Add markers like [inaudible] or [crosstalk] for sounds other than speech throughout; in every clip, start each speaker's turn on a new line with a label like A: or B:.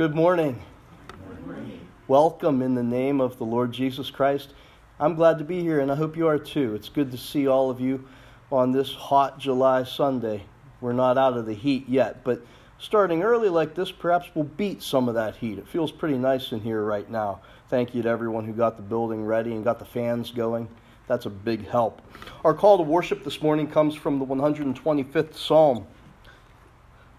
A: Good morning. Welcome in the name of the Lord Jesus Christ. I'm glad to be here, and I hope you are too. It's good to see all of you on this hot July Sunday. We're not out of the heat yet, but starting early like this, perhaps we'll beat some of that heat. It feels pretty nice in here right now. Thank you to everyone who got the building ready and got the fans going. That's a big help. Our call to worship this morning comes from the 125th Psalm.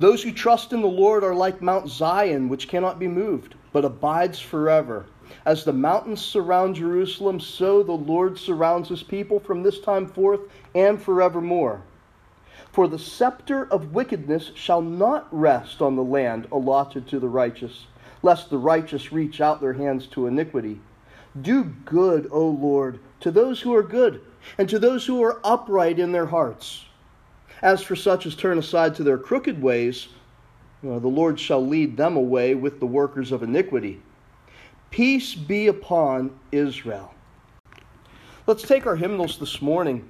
A: Those who trust in the Lord are like Mount Zion, which cannot be moved, but abides forever. As the mountains surround Jerusalem, so the Lord surrounds his people from this time forth and forevermore. For the scepter of wickedness shall not rest on the land allotted to the righteous, lest the righteous reach out their hands to iniquity. Do good, O Lord, to those who are good, and to those who are upright in their hearts. As for such as turn aside to their crooked ways, the Lord shall lead them away with the workers of iniquity. Peace be upon Israel. Let's take our hymnals this morning.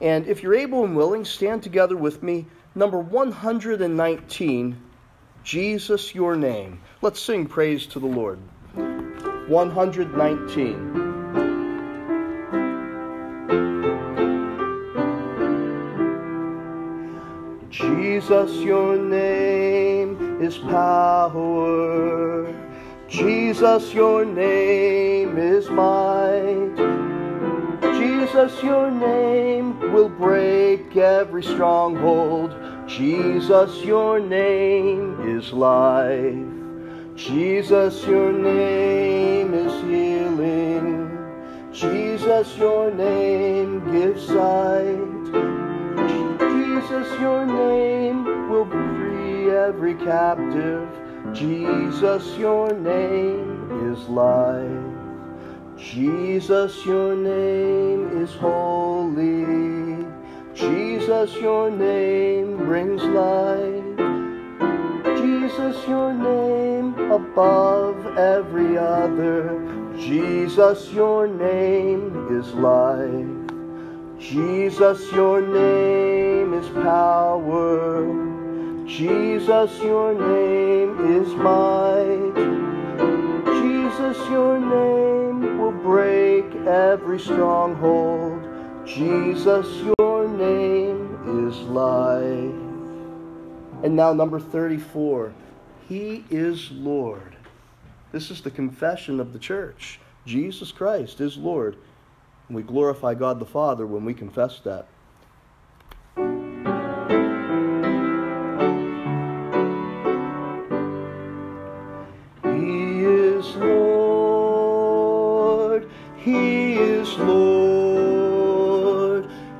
A: And if you're able and willing, stand together with me. Number 119, Jesus, your name. Let's sing praise to the Lord. 119. Jesus, your name is power. Jesus, your name is might. Jesus, your name will break every stronghold. Jesus, your name is life. Jesus, your name is healing. Jesus, your name gives sight. Jesus, your name will free every captive. Jesus, your name is life. Jesus, your name is holy. Jesus, your name brings light. Jesus, your name above every other. Jesus, your name is life. Jesus, your name is power. Jesus, your name is might. Jesus, your name will break every stronghold. Jesus, your name is life. And now, number 34 He is Lord. This is the confession of the church. Jesus Christ is Lord. We glorify God the Father when we confess that. He is Lord, He is Lord,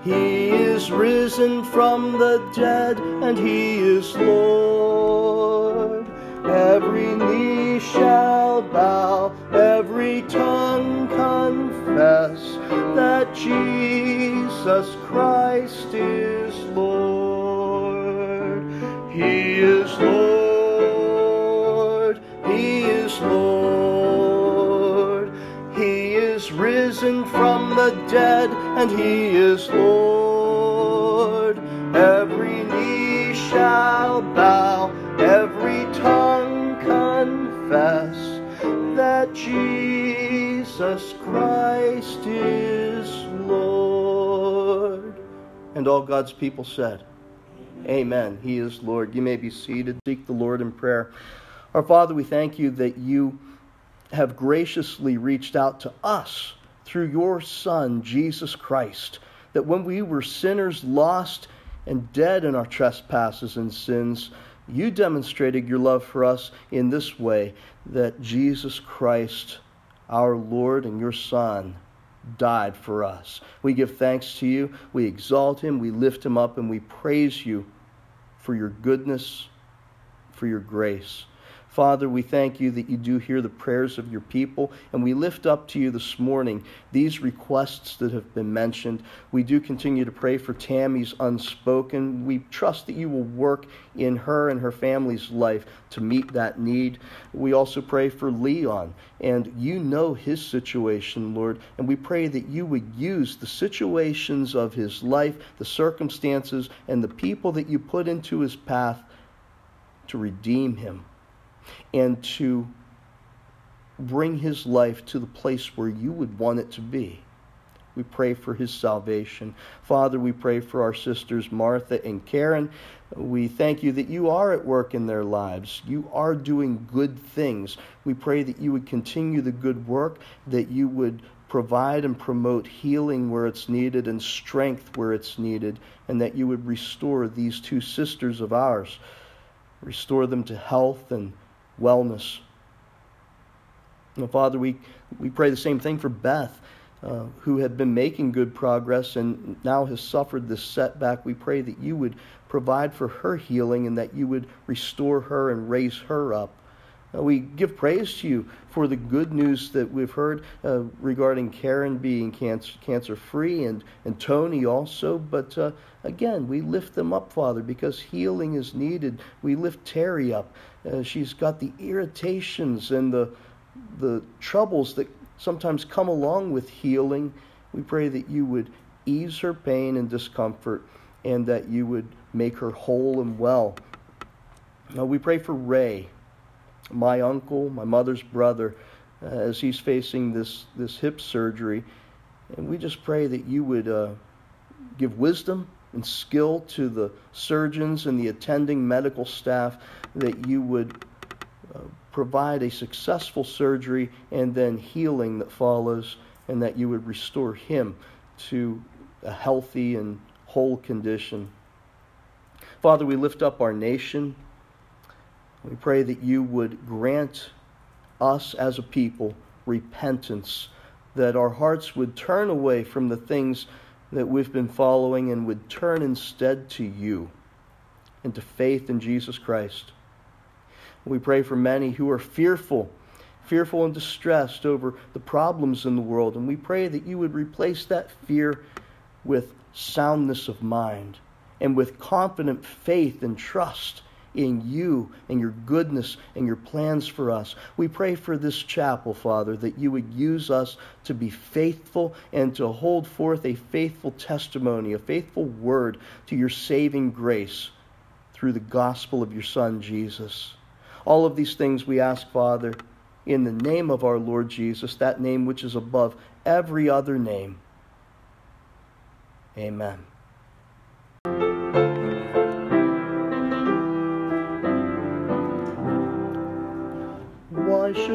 A: He is risen from the dead, and He is Lord. Every knee shall bow, every tongue Jesus Christ is Lord. He is Lord. He is Lord. He is risen from the dead, and He is Lord. Every knee shall bow, every tongue confess that Jesus Christ is Lord. And all God's people said, Amen. He is Lord. You may be seated. Seek the Lord in prayer. Our Father, we thank you that you have graciously reached out to us through your Son, Jesus Christ, that when we were sinners, lost, and dead in our trespasses and sins, you demonstrated your love for us in this way that Jesus Christ, our Lord and your Son, died for us. We give thanks to you, we exalt him, we lift him up, and we praise you for your goodness, for your grace. Father, we thank you that you do hear the prayers of your people, and we lift up to you this morning these requests that have been mentioned. We do continue to pray for Tammy's unspoken. We trust that you will work in her and her family's life to meet that need. We also pray for Leon, and you know his situation, Lord, and we pray that you would use the situations of his life, the circumstances, and the people that you put into his path to redeem him and to bring his life to the place where you would want it to be. We pray for his salvation. Father, we pray for our sisters Martha and Karen. We thank you that you are at work in their lives. You are doing good things. We pray that you would continue the good work, that you would provide and promote healing where it's needed and strength where it's needed, and that you would restore these two sisters of ours. Restore them to health and wellness. And Father, we, we pray the same thing for Beth. Uh, who had been making good progress and now has suffered this setback. We pray that you would provide for her healing and that you would restore her and raise her up. Uh, we give praise to you for the good news that we've heard uh, regarding Karen being cancer, cancer free and, and Tony also. But uh, again, we lift them up, Father, because healing is needed. We lift Terry up. Uh, she's got the irritations and the, the troubles that sometimes come along with healing. We pray that you would ease her pain and discomfort and that you would make her whole and well. Now we pray for Ray, my uncle, my mother's brother, uh, as he's facing this, this hip surgery. And we just pray that you would uh, give wisdom and skill to the surgeons and the attending medical staff, that you would uh, provide a successful surgery and then healing that follows, and that you would restore him to a healthy and whole condition. Father, we lift up our nation. We pray that you would grant us as a people repentance, that our hearts would turn away from the things that we've been following and would turn instead to you and to faith in Jesus Christ. We pray for many who are fearful, fearful and distressed over the problems in the world. And we pray that you would replace that fear with soundness of mind and with confident faith and trust in you and your goodness and your plans for us. We pray for this chapel, Father, that you would use us to be faithful and to hold forth a faithful testimony, a faithful word to your saving grace through the gospel of your Son, Jesus. All of these things we ask, Father, in the name of our Lord Jesus, that name which is above every other name. Amen.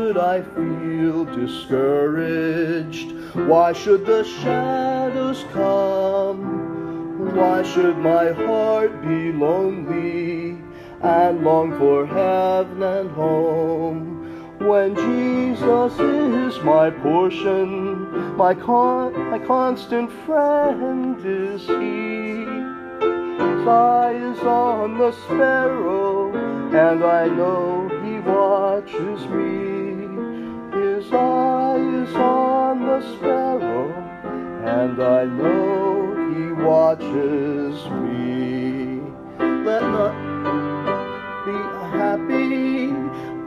A: Should I feel discouraged? Why should the shadows come? Why should my heart be lonely? and long for heaven and home. When Jesus is my portion, my, con- my constant friend is He. His eye is on the sparrow, and I know He watches me. His eye is on the sparrow, and I know He watches me. Let not be happy.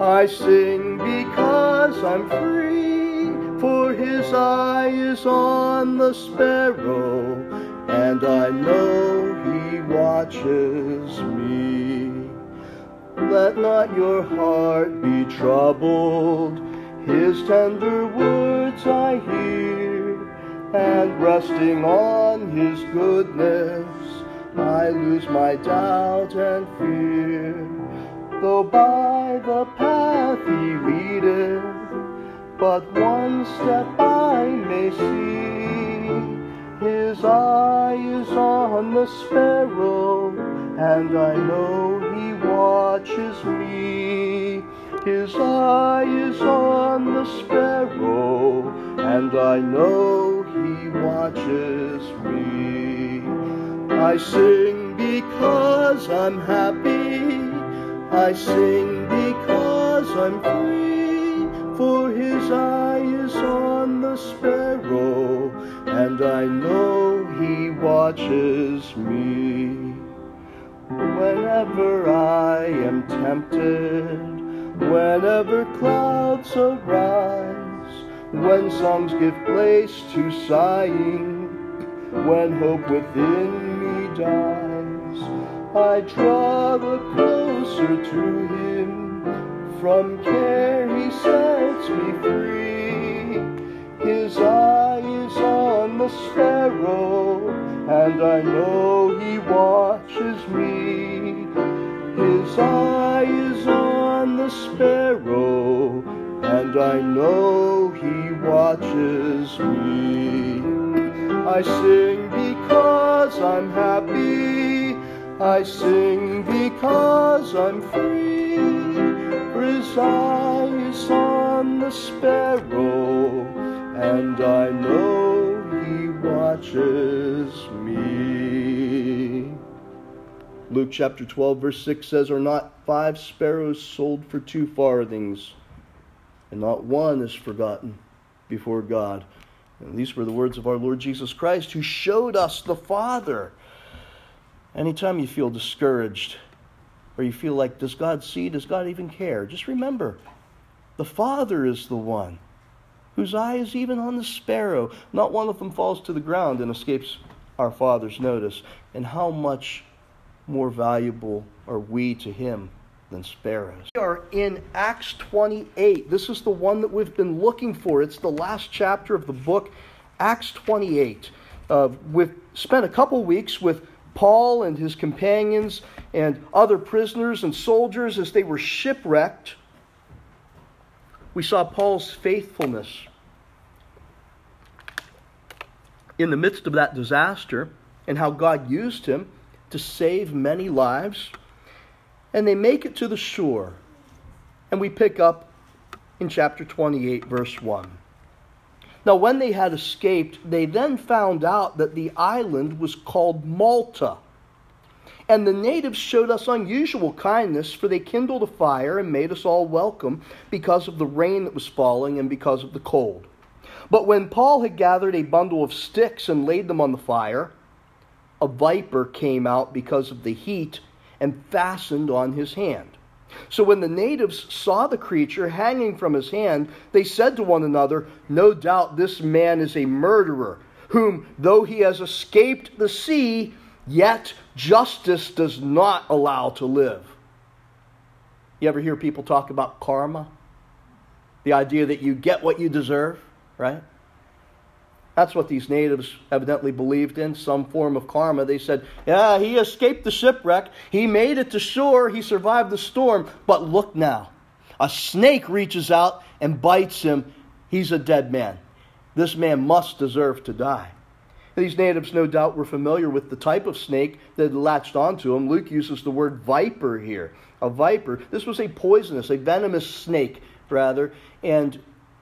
A: I sing because I'm free, for his eye is on the sparrow, and I know he watches me. Let not your heart be troubled, his tender words I hear, and resting on his goodness, I lose my doubt and fear though by the path he leadeth, but one step I may see. His eye is on the sparrow, and I know he watches me. His eye is on the sparrow, and I know he watches me. I sing because I'm happy I sing because I'm free, for his eye is on the sparrow, and I know he watches me. Whenever I am tempted, whenever clouds arise, when songs give place to sighing, when hope within me dies, I draw the closer to him, From care he sets me free. His eye is on the sparrow, and I know he watches me. His eye is on the sparrow, and I know he watches me. I sing because I'm happy. I sing because I'm free. For his eye is on the sparrow, and I know he watches me. Luke chapter 12, verse 6 says, Are not five sparrows sold for two farthings, and not one is forgotten before God? And these were the words of our Lord Jesus Christ, who showed us the Father. Anytime you feel discouraged, or you feel like, does God see? Does God even care? Just remember, the Father is the one whose eye is even on the sparrow. Not one of them falls to the ground and escapes our Father's notice. And how much more valuable are we to Him than sparrows? We are in Acts 28. This is the one that we've been looking for. It's the last chapter of the book, Acts 28. Uh, we've spent a couple weeks with Paul and his companions and other prisoners and soldiers as they were shipwrecked. We saw Paul's faithfulness. In the midst of that disaster, and how God used him to save many lives. And they make it to the shore. And we pick up in chapter 28, verse 1. Now, when they had escaped, they then found out that the island was called Malta. And the natives showed us unusual kindness, for they kindled a fire and made us all welcome because of the rain that was falling and because of the cold. But when Paul had gathered a bundle of sticks and laid them on the fire, a viper came out because of the heat and fastened on his hand. So when the natives saw the creature hanging from his hand, they said to one another, No doubt this man is a murderer, whom, though he has escaped the sea, yet justice does not allow to live. You ever hear people talk about karma? The idea that you get what you deserve, right? That's what these natives evidently believed in, some form of karma. They said, Yeah, he escaped the shipwreck. He made it to shore. He survived the storm. But look now. A snake reaches out and bites him. He's a dead man. This man must deserve to die. These natives, no doubt, were familiar with the type of snake that latched onto him. Luke uses the word viper here. A viper. This was a poisonous, a venomous snake, rather. And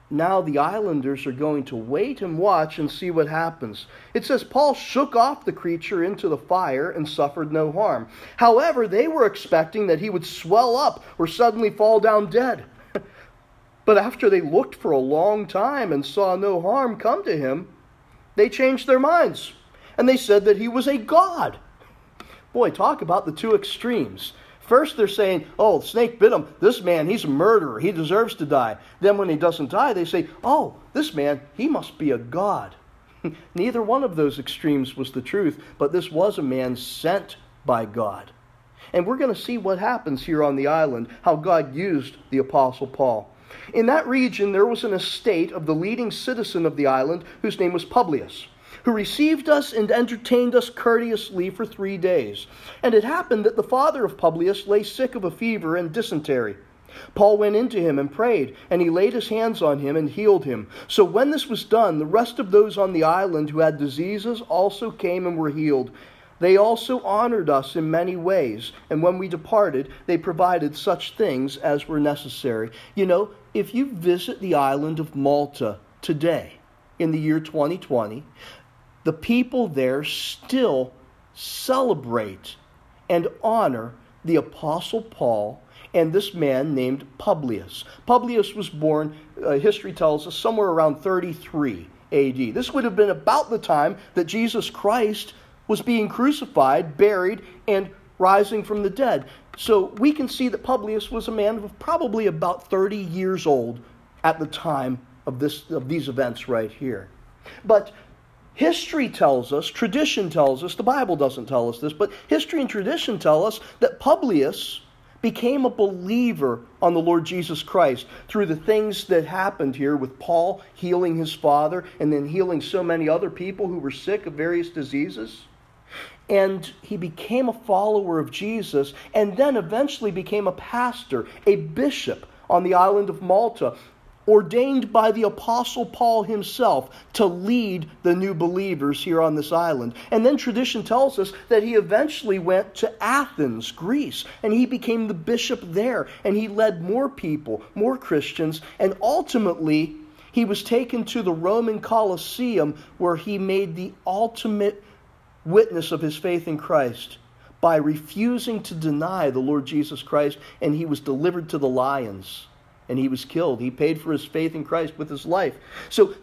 A: now the islanders are going to wait and watch and see what happens. It says Paul shook off the creature into the fire and suffered no harm. However, they were expecting that he would swell up or suddenly fall down dead. [laughs] but after they looked for a long time and saw no harm come to him, they changed their minds and they said that he was a god. Boy, talk about the two extremes. First, they're saying, oh, the snake bit him. This man, he's a murderer. He deserves to die. Then, when he doesn't die, they say, oh, this man, he must be a god. [laughs] Neither one of those extremes was the truth, but this was a man sent by God. And we're going to see what happens here on the island, how God used the Apostle Paul. In that region, there was an estate of the leading citizen of the island whose name was Publius who received us and entertained us courteously for three days. And it happened that the father of Publius lay sick of a fever and dysentery. Paul went into him and prayed, and he laid his hands on him and healed him. So when this was done, the rest of those on the island who had diseases also came and were healed. They also honored us in many ways, and when we departed, they provided such things as were necessary. You know, if you visit the island of Malta today, in the year 2020, the people there still celebrate and honor the Apostle Paul and this man named Publius. Publius was born, uh, history tells us, somewhere around 33 AD. This would have been about the time that Jesus Christ was being crucified, buried, and rising from the dead. So we can see that Publius was a man of probably about 30 years old at the time of, this, of these events right here. But History tells us, tradition tells us, the Bible doesn't tell us this, but history and tradition tell us that Publius became a believer on the Lord Jesus Christ through the things that happened here with Paul healing his father and then healing so many other people who were sick of various diseases. And he became a follower of Jesus and then eventually became a pastor, a bishop on the island of Malta, ordained by the Apostle Paul himself to lead the new believers here on this island. And then tradition tells us that he eventually went to Athens, Greece, and he became the bishop there. And he led more people, more Christians, and ultimately he was taken to the Roman Colosseum where he made the ultimate witness of his faith in Christ by refusing to deny the Lord Jesus Christ, and he was delivered to the lions and he was killed. He paid for his faith in Christ with his life. So,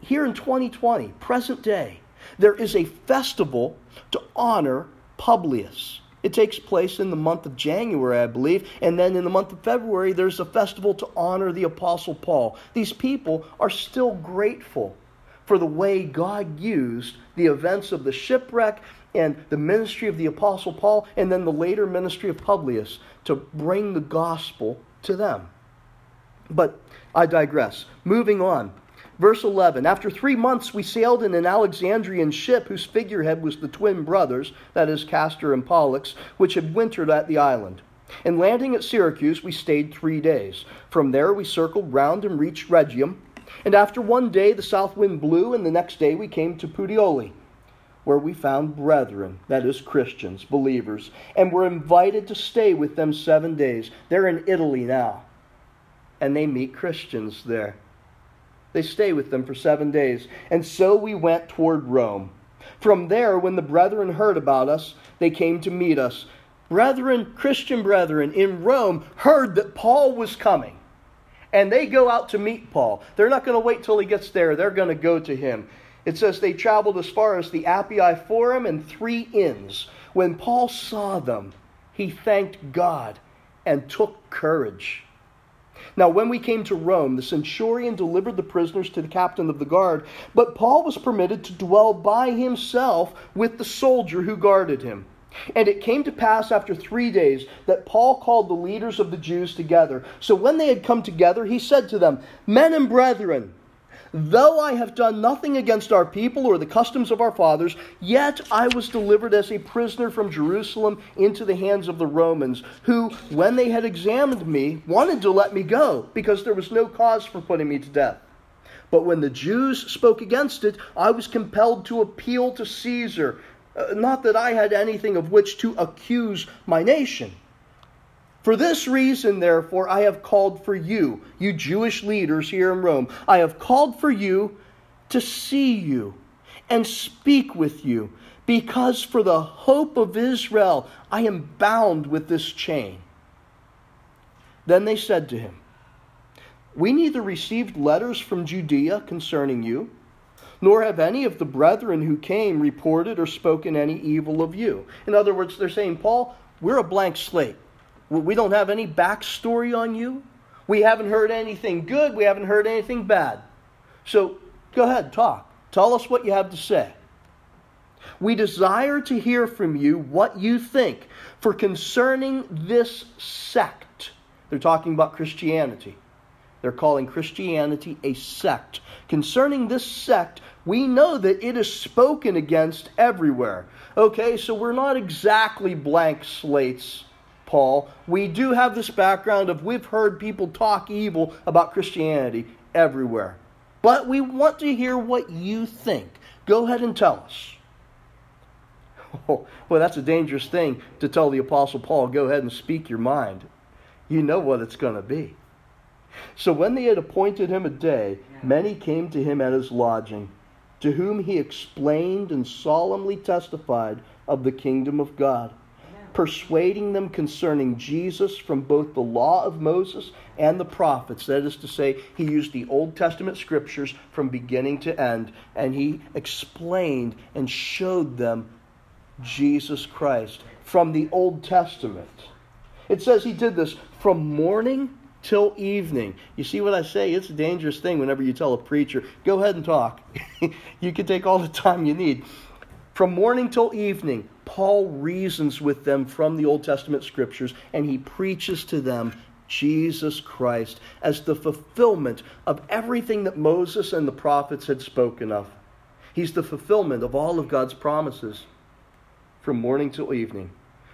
A: here in 2020, present day, there is a festival to honor Publius. It takes place in the month of January, I believe, and then in the month of February, there's a festival to honor the Apostle Paul. These people are still grateful for the way God used the events of the shipwreck and the ministry of the Apostle Paul, and then the later ministry of Publius to bring the gospel to them. But I digress. Moving on. Verse 11 After three months, we sailed in an Alexandrian ship whose figurehead was the twin brothers, that is, Castor and Pollux, which had wintered at the island. And landing at Syracuse, we stayed three days. From there, we circled round and reached Rhegium. And after one day, the south wind blew, and the next day, we came to Puteoli, where we found brethren, that is, Christians, believers, and were invited to stay with them seven days. They're in Italy now and they meet Christians there. They stay with them for seven days. And so we went toward Rome. From there, when the brethren heard about us, they came to meet us. Brethren, Christian brethren in Rome, heard that Paul was coming. And they go out to meet Paul. They're not going to wait till he gets there, they're going to go to him. It says they traveled as far as the Appii Forum and three inns. When Paul saw them, he thanked God and took courage. Now, when we came to Rome, the centurion delivered the prisoners to the captain of the guard, but Paul was permitted to dwell by himself with the soldier who guarded him. And it came to pass after three days that Paul called the leaders of the Jews together. So when they had come together, he said to them, Men and brethren, Though I have done nothing against our people or the customs of our fathers, yet I was delivered as a prisoner from Jerusalem into the hands of the Romans, who, when they had examined me, wanted to let me go, because there was no cause for putting me to death. But when the Jews spoke against it, I was compelled to appeal to Caesar. Uh, not that I had anything of which to accuse my nation. For this reason, therefore, I have called for you, you Jewish leaders here in Rome, I have called for you to see you and speak with you, because for the hope of Israel I am bound with this chain. Then they said to him, We neither received letters from Judea concerning you, nor have any of the brethren who came reported or spoken any evil of you. In other words, they're saying, Paul, we're a blank slate. We don't have any backstory on you. We haven't heard anything good. We haven't heard anything bad. So go ahead, talk. Tell us what you have to say. We desire to hear from you what you think. For concerning this sect, they're talking about Christianity. They're calling Christianity a sect. Concerning this sect, we know that it is spoken against everywhere. Okay, so we're not exactly blank slates Paul, we do have this background of we've heard people talk evil about Christianity everywhere. But we want to hear what you think. Go ahead and tell us. [laughs] Oh, well, that's a dangerous thing to tell the Apostle Paul, go ahead and speak your mind. You know what it's going to be. So when they had appointed him a day, many came to him at his lodging, to whom he explained and solemnly testified of the kingdom of God persuading them concerning Jesus from both the law of Moses and the prophets. That is to say, he used the Old Testament scriptures from beginning to end, and he explained and showed them Jesus Christ from the Old Testament. It says he did this from morning till evening. You see what I say? It's a dangerous thing whenever you tell a preacher, go ahead and talk. [laughs] you can take all the time you need. From morning till evening, Paul reasons with them from the Old Testament scriptures and he preaches to them Jesus Christ as the fulfillment of everything that Moses and the prophets had spoken of. He's the fulfillment of all of God's promises from morning till evening.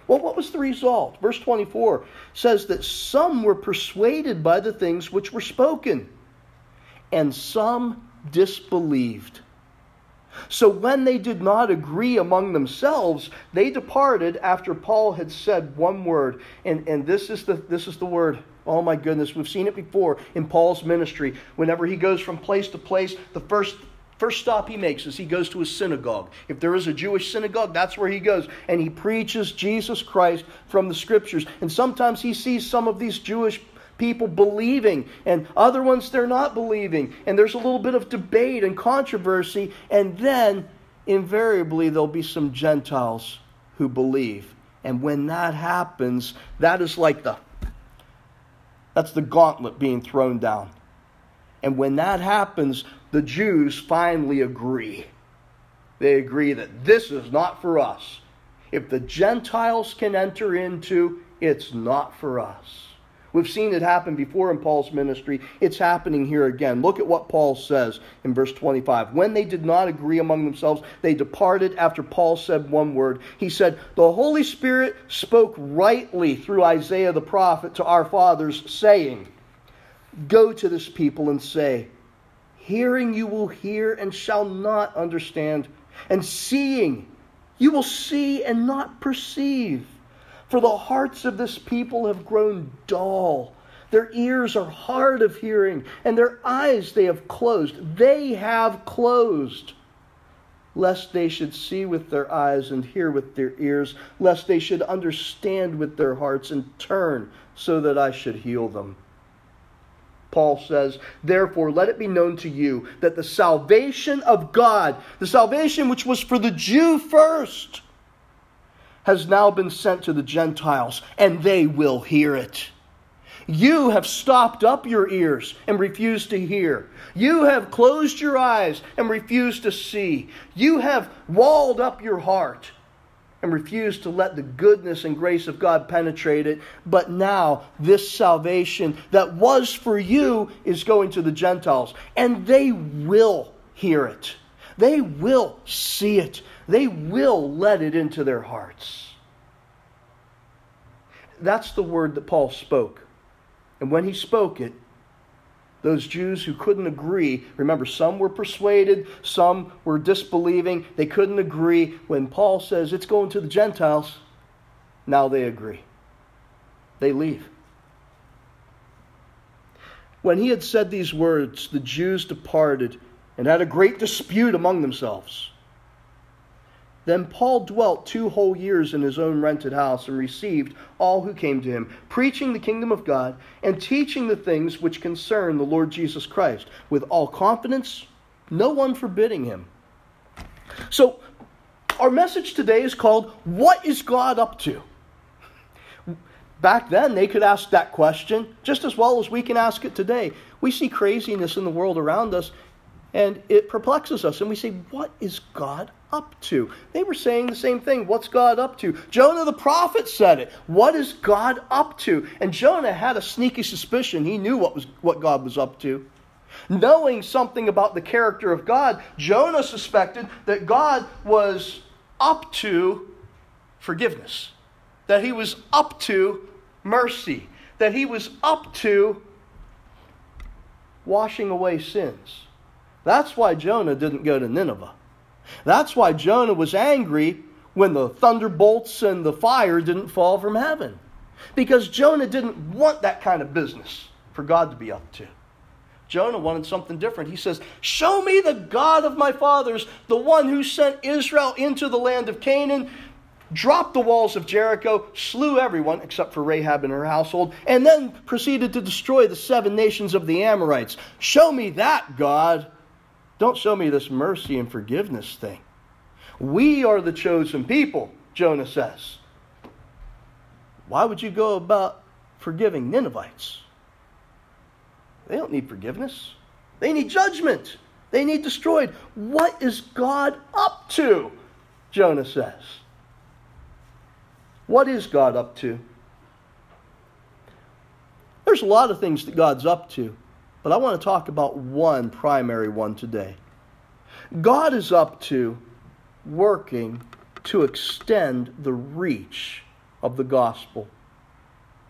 A: Well, what was the result? Verse 24 says that some were persuaded by the things which were spoken, and some disbelieved. So when they did not agree among themselves, they departed after Paul had said one word. And, and this, is the, this is the word. Oh my goodness, we've seen it before in Paul's ministry. Whenever he goes from place to place, the first First stop he makes is he goes to a synagogue. If there is a Jewish synagogue, that's where he goes. And he preaches Jesus Christ from the scriptures. And sometimes he sees some of these Jewish people believing, and other ones they're not believing. And there's a little bit of debate and controversy. And then, invariably, there'll be some Gentiles who believe. And when that happens, that is like the that's the gauntlet being thrown down. And when that happens, the Jews finally agree. They agree that this is not for us. If the Gentiles can enter into, it's not for us. We've seen it happen before in Paul's ministry. It's happening here again. Look at what Paul says in verse 25. When they did not agree among themselves, they departed after Paul said one word. He said, The Holy Spirit spoke rightly through Isaiah the prophet to our fathers, saying, Go to this people and say, Hearing you will hear and shall not understand, and seeing you will see and not perceive. For the hearts of this people have grown dull. Their ears are hard of hearing, and their eyes they have closed. They have closed, lest they should see with their eyes and hear with their ears, lest they should understand with their hearts and turn, so that I should heal them. Paul says, Therefore, let it be known to you that the salvation of God, the salvation which was for the Jew first, has now been sent to the Gentiles, and they will hear it. You have stopped up your ears and refused to hear. You have closed your eyes and refused to see. You have walled up your heart and refused to let the goodness and grace of God penetrate it. But now, this salvation that was for you is going to the Gentiles, and they will hear it. They will see it. They will let it into their hearts. That's the word that Paul spoke. And when he spoke it, those Jews who couldn't agree, remember, some were persuaded, some were disbelieving, they couldn't agree. When Paul says it's going to the Gentiles, now they agree. They leave. When he had said these words, the Jews departed and had a great dispute among themselves. Then Paul dwelt two whole years in his own rented house and received all who came to him, preaching the kingdom of God and teaching the things which concern the Lord Jesus Christ with all confidence, no one forbidding him. So, our message today is called What is God Up to? Back then, they could ask that question just as well as we can ask it today. We see craziness in the world around us, and it perplexes us. And we say, What is God up to? They were saying the same thing. What's God up to? Jonah the prophet said it. What is God up to? And Jonah had a sneaky suspicion. He knew what, was, what God was up to. Knowing something about the character of God, Jonah suspected that God was up to forgiveness, that he was up to mercy, that he was up to washing away sins. That's why Jonah didn't go to Nineveh. That's why Jonah was angry when the thunderbolts and the fire didn't fall from heaven. Because Jonah didn't want that kind of business for God to be up to. Jonah wanted something different. He says, Show me the God of my fathers, the one who sent Israel into the land of Canaan, dropped the walls of Jericho, slew everyone except for Rahab and her household, and then proceeded to destroy the seven nations of the Amorites. Show me that, God. Don't show me this mercy and forgiveness thing. We are the chosen people, Jonah says. Why would you go about forgiving Ninevites? They don't need forgiveness, they need judgment. They need destroyed. What is God up to? Jonah says. What is God up to? There's a lot of things that God's up to, but I want to talk about one primary one today. God is up to working to extend the reach of the gospel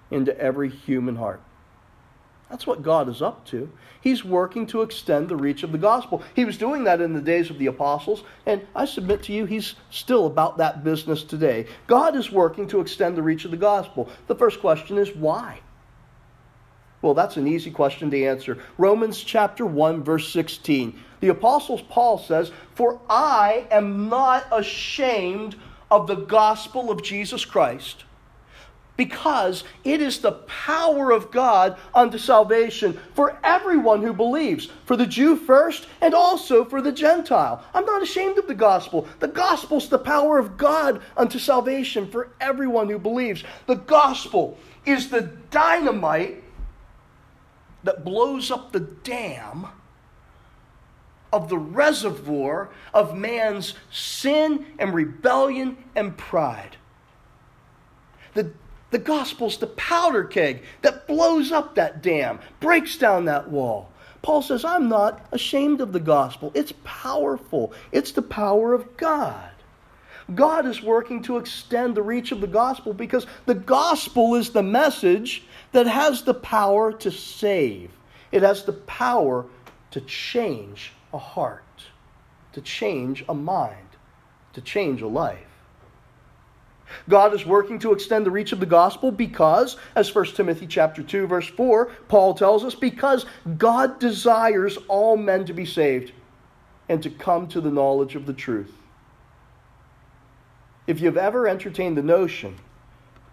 A: into every human heart. That's what God is up to. He's working to extend the reach of the gospel. He was doing that in the days of the apostles, and I submit to you, he's still about that business today. God is working to extend the reach of the gospel. The first question is why? Well, that's an easy question to answer. Romans chapter 1 verse 16. The apostle Paul says, "For I am not ashamed of the gospel of Jesus Christ." because it is the power of God unto salvation for everyone who believes, for the Jew first and also for the Gentile. I'm not ashamed of the gospel. The gospel's the power of God unto salvation for everyone who believes. The gospel is the dynamite that blows up the dam of the reservoir of man's sin and rebellion and pride. The the gospel's the powder keg that blows up that dam, breaks down that wall. Paul says, I'm not ashamed of the gospel. It's powerful, it's the power of God. God is working to extend the reach of the gospel because the gospel is the message that has the power to save. It has the power to change a heart, to change a mind, to change a life. God is working to extend the reach of the gospel because, as 1 Timothy chapter 2, verse 4, Paul tells us, because God desires all men to be saved and to come to the knowledge of the truth. If you've ever entertained the notion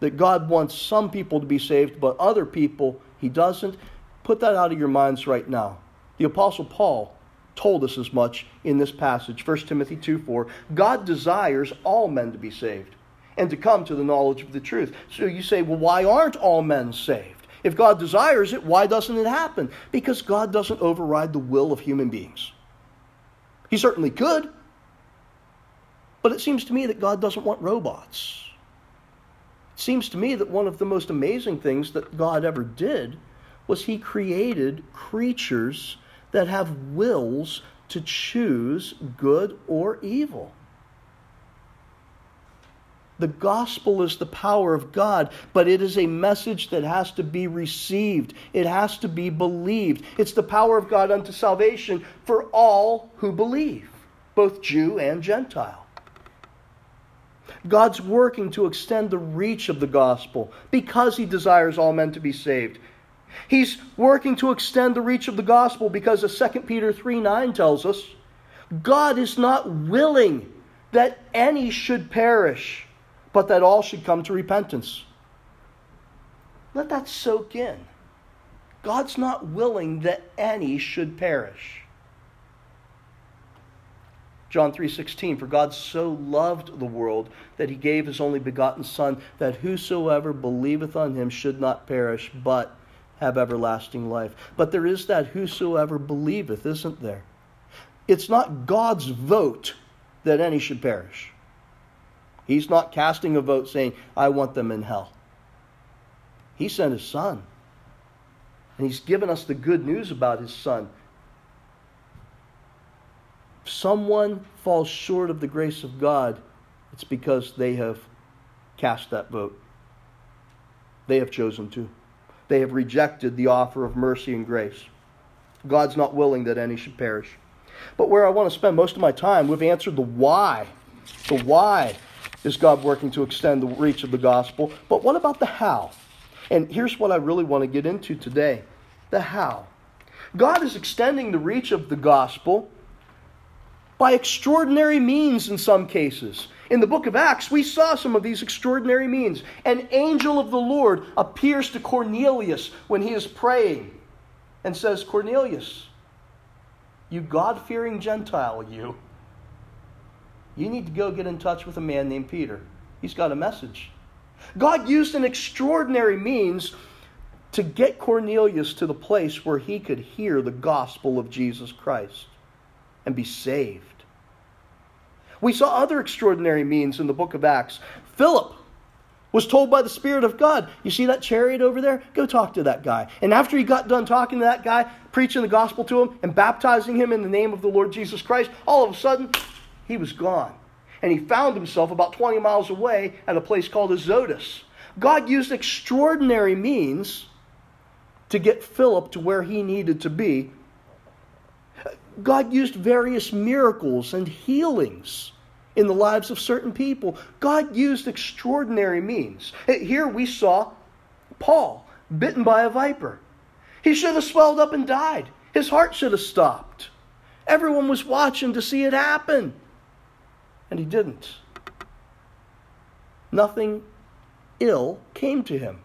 A: that God wants some people to be saved, but other people he doesn't, put that out of your minds right now. The Apostle Paul told us as much in this passage, 1 Timothy 2 4. God desires all men to be saved and to come to the knowledge of the truth. So you say, well, why aren't all men saved? If God desires it, why doesn't it happen? Because God doesn't override the will of human beings. He certainly could, but it seems to me that God doesn't want robots. It seems to me that one of the most amazing things that God ever did was He created creatures that have wills to choose good or evil. The gospel is the power of God, but it is a message that has to be received. It has to be believed. It's the power of God unto salvation for all who believe, both Jew and Gentile. God's working to extend the reach of the gospel because he desires all men to be saved. He's working to extend the reach of the gospel because, as 2 Peter 3 9 tells us, God is not willing that any should perish but that all should come to repentance. Let that soak in. God's not willing that any should perish. John 3:16 For God so loved the world that he gave his only begotten son that whosoever believeth on him should not perish but have everlasting life. But there is that whosoever believeth, isn't there? It's not God's vote that any should perish. He's not casting a vote saying, I want them in hell. He sent his son. And he's given us the good news about his son. Someone falls short of the grace of God, it's because they have cast that vote. They have chosen to. They have rejected the offer of mercy and grace. God's not willing that any should perish. But where I want to spend most of my time, we've answered the why. The why is God working to extend the reach of the gospel. But what about the how? And here's what I really want to get into today the how. God is extending the reach of the gospel by extraordinary means in some cases. In the book of Acts, we saw some of these extraordinary means. An angel of the Lord appears to Cornelius when he is praying and says, Cornelius, you God fearing Gentile, you. You need to go get in touch with a man named Peter. He's got a message. God used an extraordinary means to get Cornelius to the place where he could hear the gospel of Jesus Christ and be saved. We saw other extraordinary means in the book of Acts. Philip was told by the Spirit of God, You see that chariot over there? Go talk to that guy. And after he got done talking to that guy, preaching the gospel to him, and baptizing him in the name of the Lord Jesus Christ, all of a sudden, he was gone. And he found himself about 20 miles away at a place called Azotus. God used extraordinary means to get Philip to where he needed to be. God used various miracles and healings in the lives of certain people. God used extraordinary means. Here we saw Paul bitten by a viper. He should have swelled up and died. His heart should have stopped. Everyone was watching to see it happen. And he didn't. Nothing ill came to him.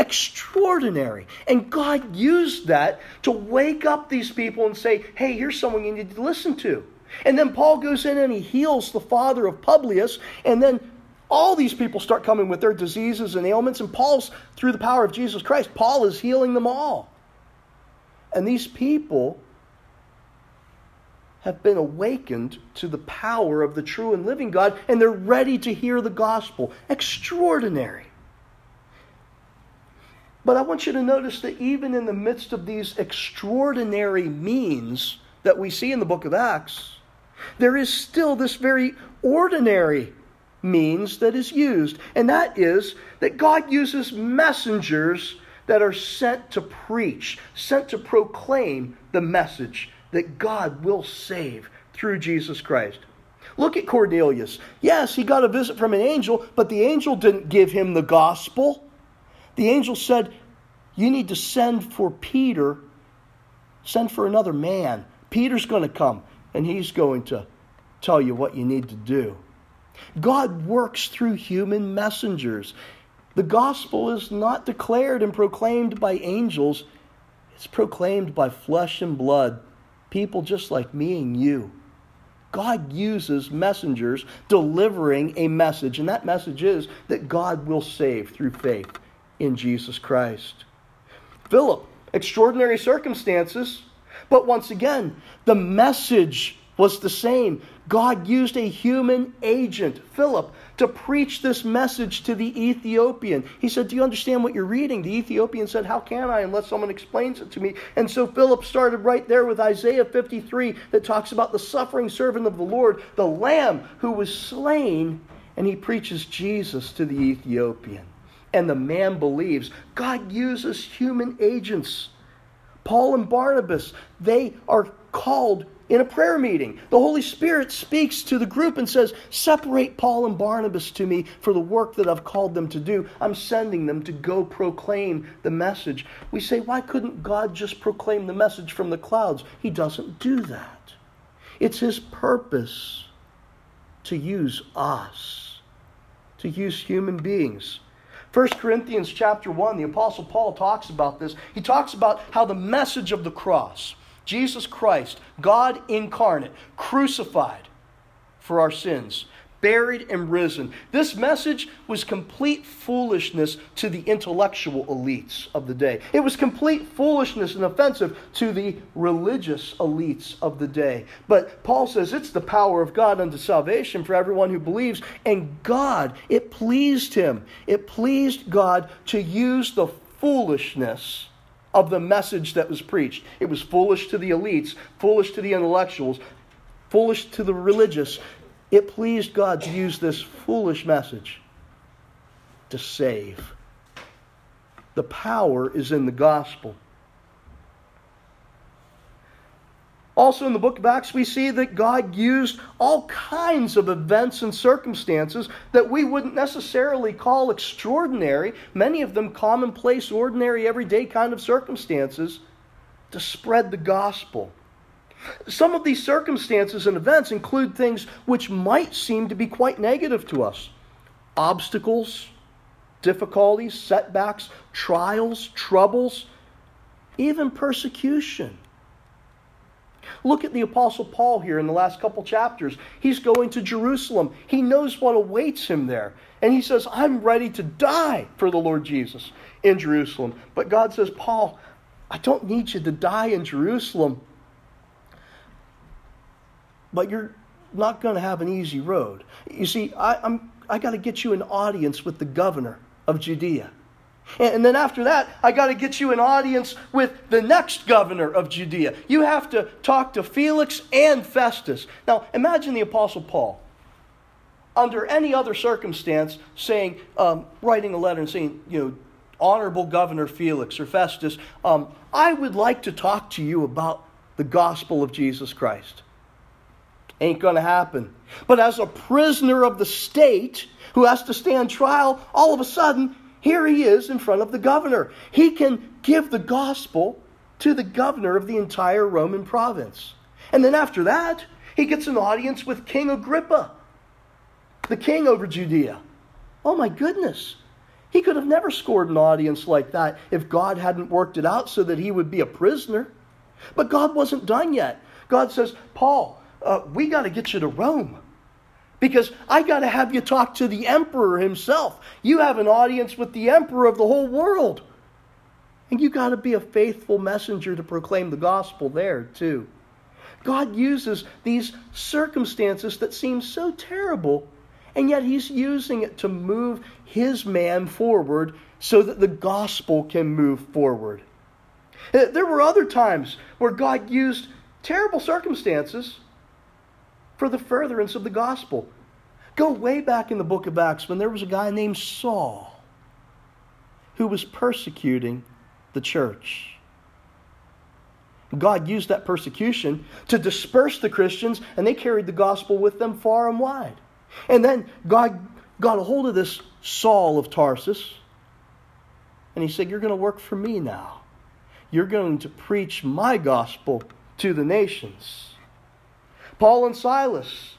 A: Extraordinary. And God used that to wake up these people and say, hey, here's someone you need to listen to. And then Paul goes in and he heals the father of Publius, and then all these people start coming with their diseases and ailments, and Paul's, through the power of Jesus Christ, Paul is healing them all. And these people have been awakened to the power of the true and living God, and they're ready to hear the gospel. Extraordinary. But I want you to notice that even in the midst of these extraordinary means that we see in the book of Acts, there is still this very ordinary means that is used, and that is that God uses messengers that are sent to preach, sent to proclaim the message that God will save through Jesus Christ. Look at Cornelius. Yes, he got a visit from an angel, but the angel didn't give him the gospel. The angel said, You need to send for Peter, send for another man. Peter's going to come and He's going to tell you what you need to do. God works through human messengers. The gospel is not declared and proclaimed by angels, it's proclaimed by flesh and blood, people just like me and you. God uses messengers delivering a message, and that message is that God will save through faith in Jesus Christ. Philip, extraordinary circumstances but once again, the message was the same. God used a human agent, Philip, to preach this message to the Ethiopian. He said, Do you understand what you're reading? The Ethiopian said, How can I unless someone explains it to me? And so Philip started right there with Isaiah 53 that talks about the suffering servant of the Lord, the Lamb who was slain, and he preaches Jesus to the Ethiopian. And the man believes. God uses human agents Paul and Barnabas, they are called in a prayer meeting. The Holy Spirit speaks to the group and says, Separate Paul and Barnabas to me for the work that I've called them to do. I'm sending them to go proclaim the message. We say, Why couldn't God just proclaim the message from the clouds? He doesn't do that. It's His purpose to use us, to use human beings 1 Corinthians chapter 1, the Apostle Paul talks about this. He talks about how the message of the cross, Jesus Christ, God incarnate, crucified for our sins, buried and risen. This message was complete foolishness to the intellectual elites of the day. It was complete foolishness and offensive to the religious elites of the day. But Paul says it's the power of God unto salvation for everyone who believes. And God, it pleased him, it pleased God to use the foolishness of the message that was preached. It was foolish to the elites, foolish to the intellectuals, foolish to the religious, it pleased God to use this foolish message to save. The power is in the gospel. Also, in the book of Acts, we see that God used all kinds of events and circumstances that we wouldn't necessarily call extraordinary, many of them commonplace, ordinary, everyday kind of circumstances, to spread the gospel. Some of these circumstances and events include things which might seem to be quite negative to us obstacles, difficulties, setbacks, trials, troubles, even persecution. Look at the Apostle Paul here in the last couple chapters. He's going to Jerusalem. He knows what awaits him there. And he says, I'm ready to die for the Lord Jesus in Jerusalem. But God says, Paul, I don't need you to die in Jerusalem but you're not going to have an easy road. You see, I, I'm, I got to get you an audience with the governor of Judea. And then after that, I got to get you an audience with the next governor of Judea. You have to talk to Felix and Festus. Now, imagine the Apostle Paul, under any other circumstance, saying, um, writing a letter and saying, you know, Honorable Governor Felix or Festus, um, I would like to talk to you about the gospel of Jesus Christ. Ain't going to happen. But as a prisoner of the state who has to stand trial, all of a sudden, here he is in front of the governor. He can give the gospel to the governor of the entire Roman province. And then after that, he gets an audience with King Agrippa, the king over Judea. Oh my goodness. He could have never scored an audience like that if God hadn't worked it out so that he would be a prisoner. But God wasn't done yet. God says, Paul, uh, we got to get you to Rome because I got to have you talk to the emperor himself. You have an audience with the emperor of the whole world. And you got to be a faithful messenger to proclaim the gospel there, too. God uses these circumstances that seem so terrible and yet he's using it to move his man forward so that the gospel can move forward. Uh, there were other times where God used terrible circumstances for the furtherance of the gospel. Go way back in the book of Acts when there was a guy named Saul who was persecuting the church. God used that persecution to disperse the Christians, and they carried the gospel with them far and wide. And then God got a hold of this Saul of Tarsus, and he said, You're going to work for me now. You're going to preach my gospel to the nations. Paul and Silas,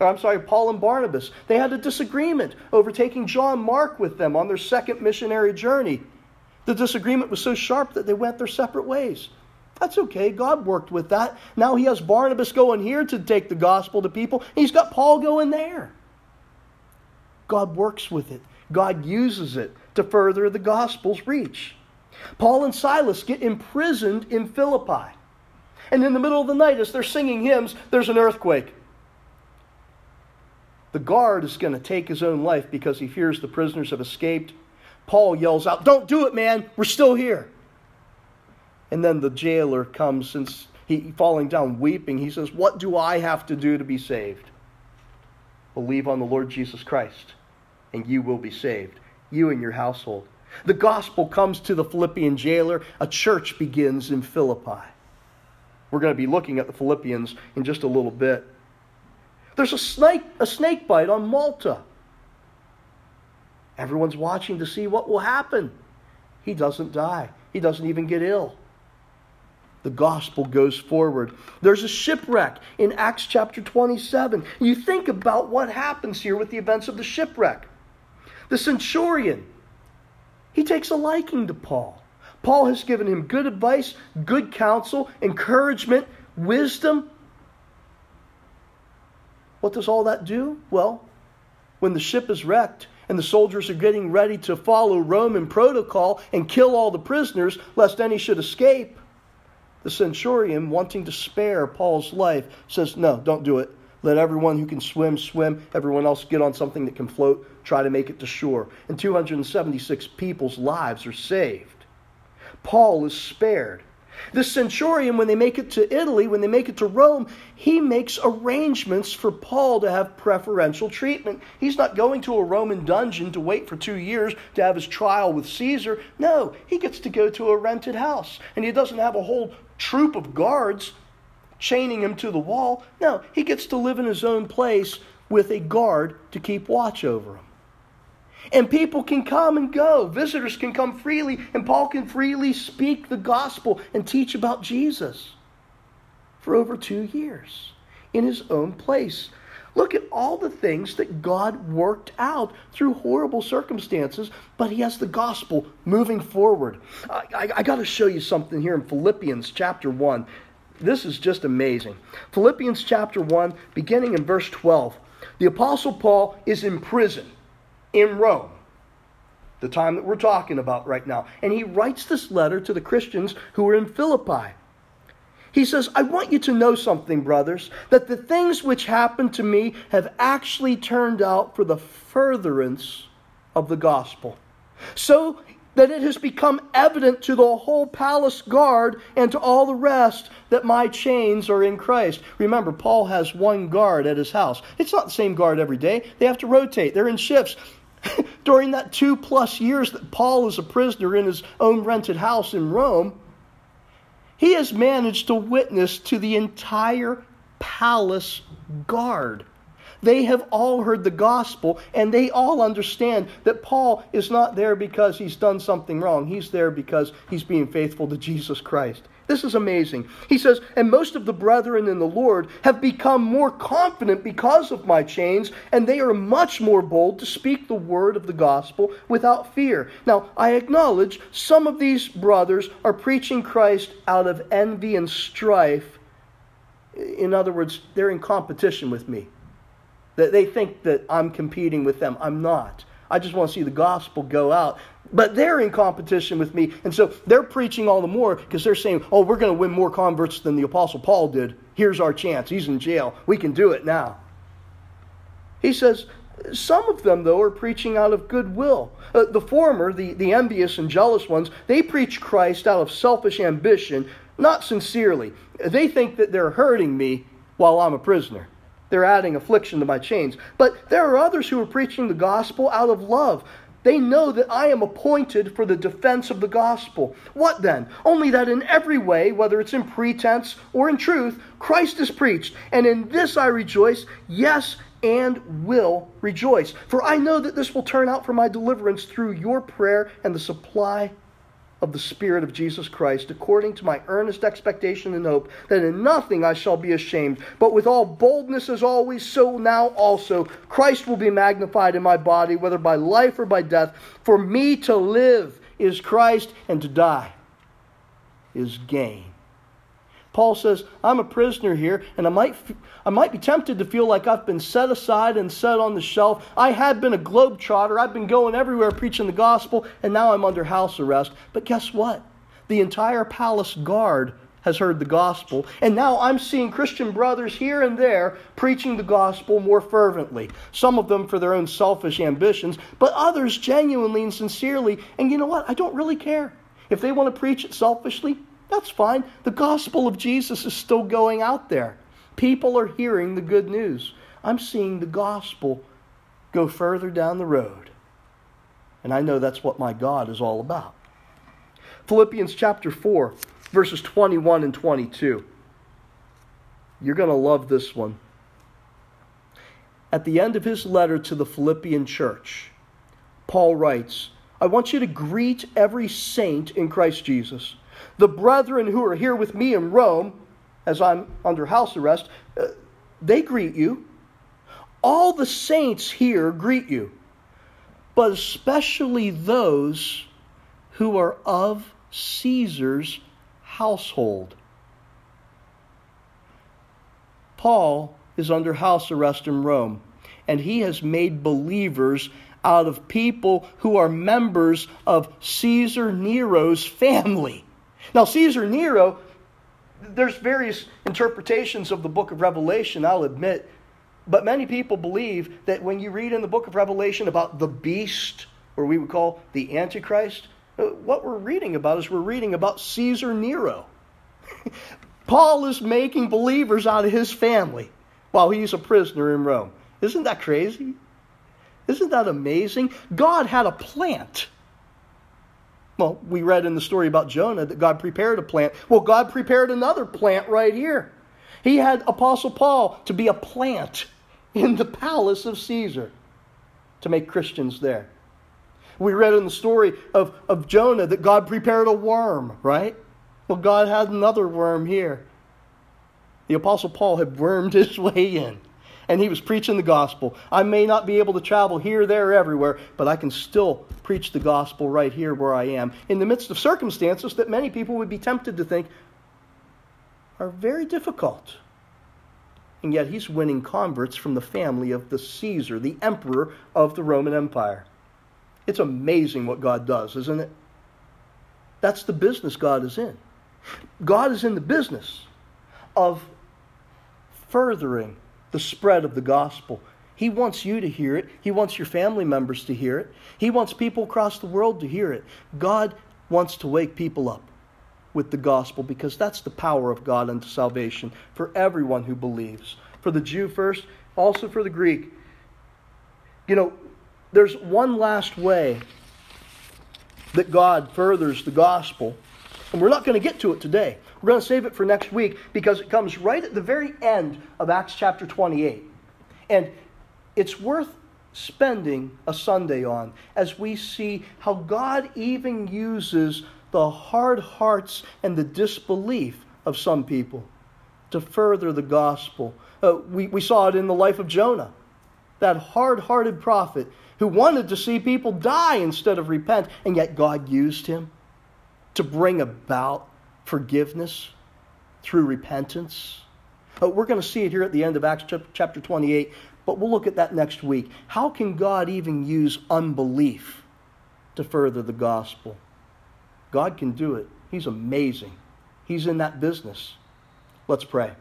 A: uh, I'm sorry, Paul and Barnabas, they had a disagreement over taking John Mark with them on their second missionary journey. The disagreement was so sharp that they went their separate ways. That's okay. God worked with that. Now he has Barnabas going here to take the gospel to people. He's got Paul going there. God works with it. God uses it to further the gospel's reach. Paul and Silas get imprisoned in Philippi. And in the middle of the night, as they're singing hymns, there's an earthquake. The guard is going to take his own life because he fears the prisoners have escaped. Paul yells out, Don't do it, man. We're still here. And then the jailer comes and he falling down weeping. He says, What do I have to do to be saved? Believe on the Lord Jesus Christ, and you will be saved, you and your household. The gospel comes to the Philippian jailer. A church begins in Philippi. We're going to be looking at the Philippians in just a little bit. There's a snake, a snake bite on Malta. Everyone's watching to see what will happen. He doesn't die. He doesn't even get ill the gospel goes forward. There's a shipwreck in Acts chapter 27. You think about what happens here with the events of the shipwreck. The centurion, he takes a liking to Paul. Paul has given him good advice, good counsel, encouragement, wisdom. What does all that do? Well, when the ship is wrecked, and the soldiers are getting ready to follow Roman protocol and kill all the prisoners, lest any should escape. The centurion, wanting to spare Paul's life, says, No, don't do it. Let everyone who can swim swim. Everyone else get on something that can float. Try to make it to shore. And 276 people's lives are saved. Paul is spared. The centurion, when they make it to Italy, when they make it to Rome, he makes arrangements for Paul to have preferential treatment. He's not going to a Roman dungeon to wait for two years to have his trial with Caesar. No, he gets to go to a rented house. And he doesn't have a whole troop of guards chaining him to the wall. No, he gets to live in his own place with a guard to keep watch over him. And people can come and go. Visitors can come freely, and Paul can freely speak the gospel and teach about Jesus for over two years in his own place. Look at all the things that God worked out through horrible circumstances, but He has the gospel moving forward. I, I, I got to show you something here in Philippians chapter 1. This is just amazing. Philippians chapter 1, beginning in verse 12. The Apostle Paul is in prison in Rome, the time that we're talking about right now. And he writes this letter to the Christians who are in Philippi. He says, I want you to know something, brothers, that the things which happened to me have actually turned out for the furtherance of the gospel. So that it has become evident to the whole palace guard and to all the rest that my chains are in Christ. Remember, Paul has one guard at his house. It's not the same guard every day, they have to rotate, they're in shifts. [laughs] During that two plus years that Paul is a prisoner in his own rented house in Rome, he has managed to witness to the entire palace guard. They have all heard the gospel and they all understand that Paul is not there because he's done something wrong. He's there because he's being faithful to Jesus Christ. This is amazing. He says, And most of the brethren in the Lord have become more confident because of my chains, and they are much more bold to speak the word of the gospel without fear. Now, I acknowledge some of these brothers are preaching Christ out of envy and strife. In other words, they're in competition with me. That they think that I'm competing with them. I'm not. I just want to see the gospel go out. But they're in competition with me. And so they're preaching all the more because they're saying, oh, we're going to win more converts than the Apostle Paul did. Here's our chance. He's in jail. We can do it now. He says, some of them, though, are preaching out of goodwill. Uh, the former, the, the envious and jealous ones, they preach Christ out of selfish ambition, not sincerely. They think that they're hurting me while I'm a prisoner. They're adding affliction to my chains. But there are others who are preaching the gospel out of love. They know that I am appointed for the defense of the gospel. What then? Only that in every way, whether it's in pretense or in truth, Christ is preached. And in this I rejoice, yes, and will rejoice. For I know that this will turn out for my deliverance through your prayer and the supply of the Spirit of Jesus Christ, according to my earnest expectation and hope, that in nothing I shall be ashamed, but with all boldness as always, so now also Christ will be magnified in my body, whether by life or by death. For me to live is Christ, and to die is gain. Paul says, I'm a prisoner here, and I might, I might be tempted to feel like I've been set aside and set on the shelf. I had been a globetrotter. I've been going everywhere preaching the gospel, and now I'm under house arrest. But guess what? The entire palace guard has heard the gospel, and now I'm seeing Christian brothers here and there preaching the gospel more fervently. Some of them for their own selfish ambitions, but others genuinely and sincerely. And you know what? I don't really care. If they want to preach it selfishly, that's fine. The gospel of Jesus is still going out there. People are hearing the good news. I'm seeing the gospel go further down the road. And I know that's what my God is all about. Philippians chapter 4, verses 21 and 22. You're going to love this one. At the end of his letter to the Philippian church, Paul writes, I want you to greet every saint in Christ Jesus. The brethren who are here with me in Rome, as I'm under house arrest, uh, they greet you. All the saints here greet you, but especially those who are of Caesar's household. Paul is under house arrest in Rome, and he has made believers out of people who are members of Caesar Nero's family. Now, Caesar Nero, there's various interpretations of the book of Revelation, I'll admit, but many people believe that when you read in the book of Revelation about the beast, or we would call the Antichrist, uh, what we're reading about is we're reading about Caesar Nero. [laughs] Paul is making believers out of his family while he's a prisoner in Rome. Isn't that crazy? Isn't that amazing? God had a plant well, we read in the story about Jonah that God prepared a plant. Well, God prepared another plant right here. He had Apostle Paul to be a plant in the palace of Caesar to make Christians there. We read in the story of, of Jonah that God prepared a worm, right? Well, God had another worm here. The Apostle Paul had wormed his [laughs] way in and he was preaching the gospel. I may not be able to travel here, there, everywhere, but I can still preach the gospel right here where I am in the midst of circumstances that many people would be tempted to think are very difficult. And yet he's winning converts from the family of the Caesar, the emperor of the Roman Empire. It's amazing what God does, isn't it? That's the business God is in. God is in the business of furthering the spread of the gospel. He wants you to hear it. He wants your family members to hear it. He wants people across the world to hear it. God wants to wake people up with the gospel because that's the power of God unto salvation for everyone who believes. For the Jew first, also for the Greek. You know, there's one last way that God furthers the gospel, and we're not going to get to it today. We're going to save it for next week because it comes right at the very end of Acts chapter 28. And it's worth spending a Sunday on as we see how God even uses the hard hearts and the disbelief of some people to further the gospel. Uh, we, we saw it in the life of Jonah, that hard hearted prophet who wanted to see people die instead of repent, and yet God used him to bring about forgiveness through repentance. Uh, we're going to see it here at the end of Acts chapter 28, but we'll look at that next week. How can God even use unbelief to further the gospel? God can do it. He's amazing. He's in that business. Let's pray.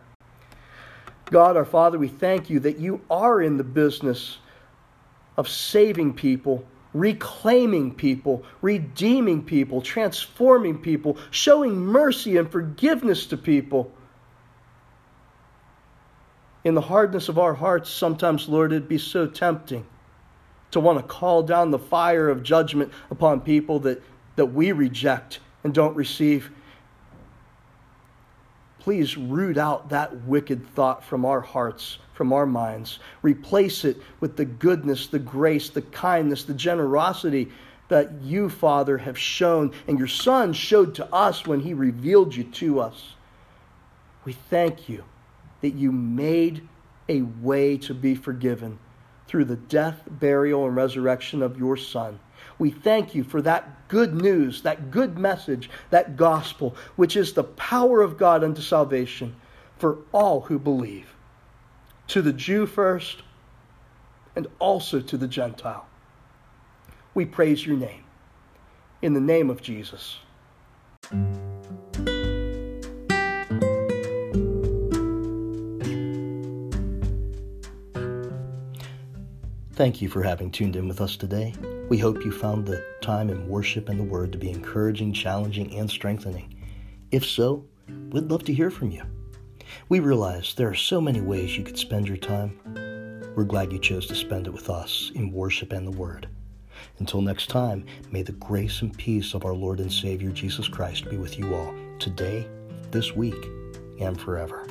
A: God, our Father, we thank you that you are in the business of saving people, reclaiming people, redeeming people, transforming people, showing mercy and forgiveness to people. In the hardness of our hearts, sometimes, Lord, it'd be so tempting to want to call down the fire of judgment upon people that, that we reject and don't receive. Please root out that wicked thought from our hearts from our minds. Replace it with the goodness, the grace, the kindness, the generosity that you, Father, have shown and your Son showed to us when he revealed you to us. We thank you that you made a way to be forgiven through the death, burial, and resurrection of your Son. We thank you for that good news, that good message, that gospel, which is the power of God unto salvation for all who believe to the Jew first and also to the Gentile. We praise your name. In the name of Jesus. Thank you for having tuned in with us today. We hope you found the time in worship and the Word to be encouraging, challenging, and strengthening. If so, we'd love to hear from you. We realize there are so many ways you could spend your time. We're glad you chose to spend it with us in worship and the Word. Until next time, may the grace and peace of our Lord and Savior Jesus Christ be with you all, today, this week, and forever.